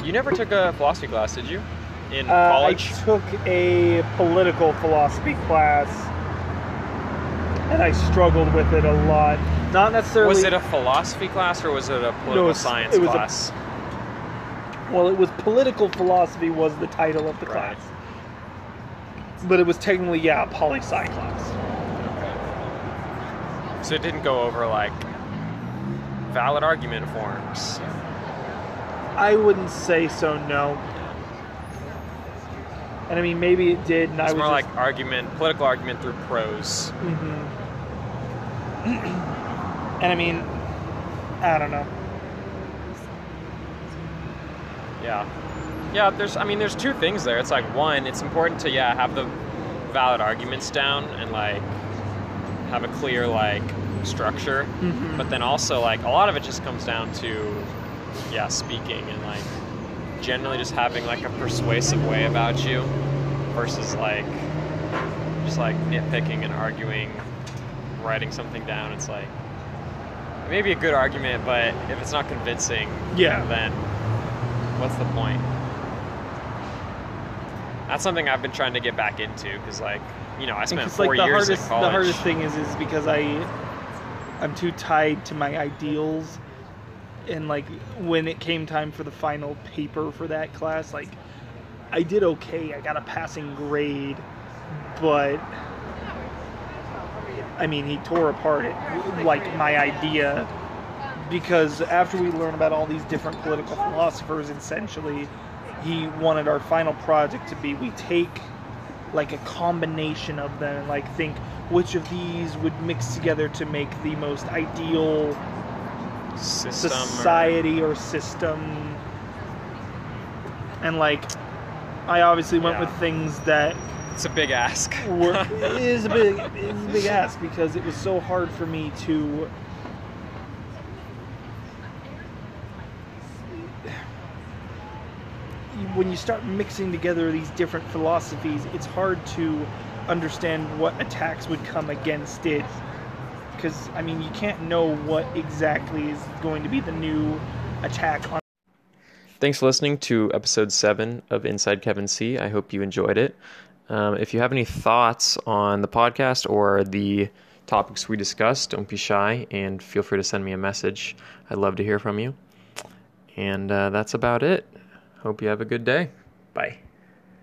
You never took a philosophy class, did you? In uh, college? i took a political philosophy class and i struggled with it a lot not necessarily Was it a philosophy class or was it a political it's- science it was a- class? well it was political philosophy was the title of the Right. class but it was technically yeah a poli sci class So it didn't go over like valid argument forms. I wouldn't say so, no. And I mean, maybe it did, and I was more just- like argument, political argument through prose. Mhm. and I mean, I don't know. Yeah. Yeah, there's I mean there's two things there. It's like one, it's important to yeah, have the valid arguments down and like have a clear like structure. Mhm. But then also like a lot of it just comes down to yeah, speaking and like generally just having like a persuasive way about you versus like just like nitpicking and arguing, writing something down. It's like it may be a good argument, but if it's not convincing, Yeah. then what's the point? That's something I've been trying to get back into because, like, you know, I spent four like the years hardest, in college. the hardest thing is, is because I, I'm too tied to my ideals, and like when it came time for the final paper for that class, like I did okay. I got a passing grade, but I mean, he tore apart it like my idea because after we learn about all these different political philosophers, essentially, he wanted our final project to be we take like a combination of them and like think which of these would mix together to make the most ideal System or- society or system and like i obviously went Yeah. with things that It's a big ask. were it is a big it is a big ask because it was so hard for me to when you start mixing together these different philosophies it's hard to understand what attacks would come against it because i mean you can't know what exactly is going to be the new attack on Thanks for listening to episode seven of Inside Kevin C. I hope you enjoyed it. Um, if you have any thoughts on the podcast or the topics we discussed, don't be shy and feel free to send me a message. I'd love to hear from you. And uh, that's about it. Hope you have a good day. Bye.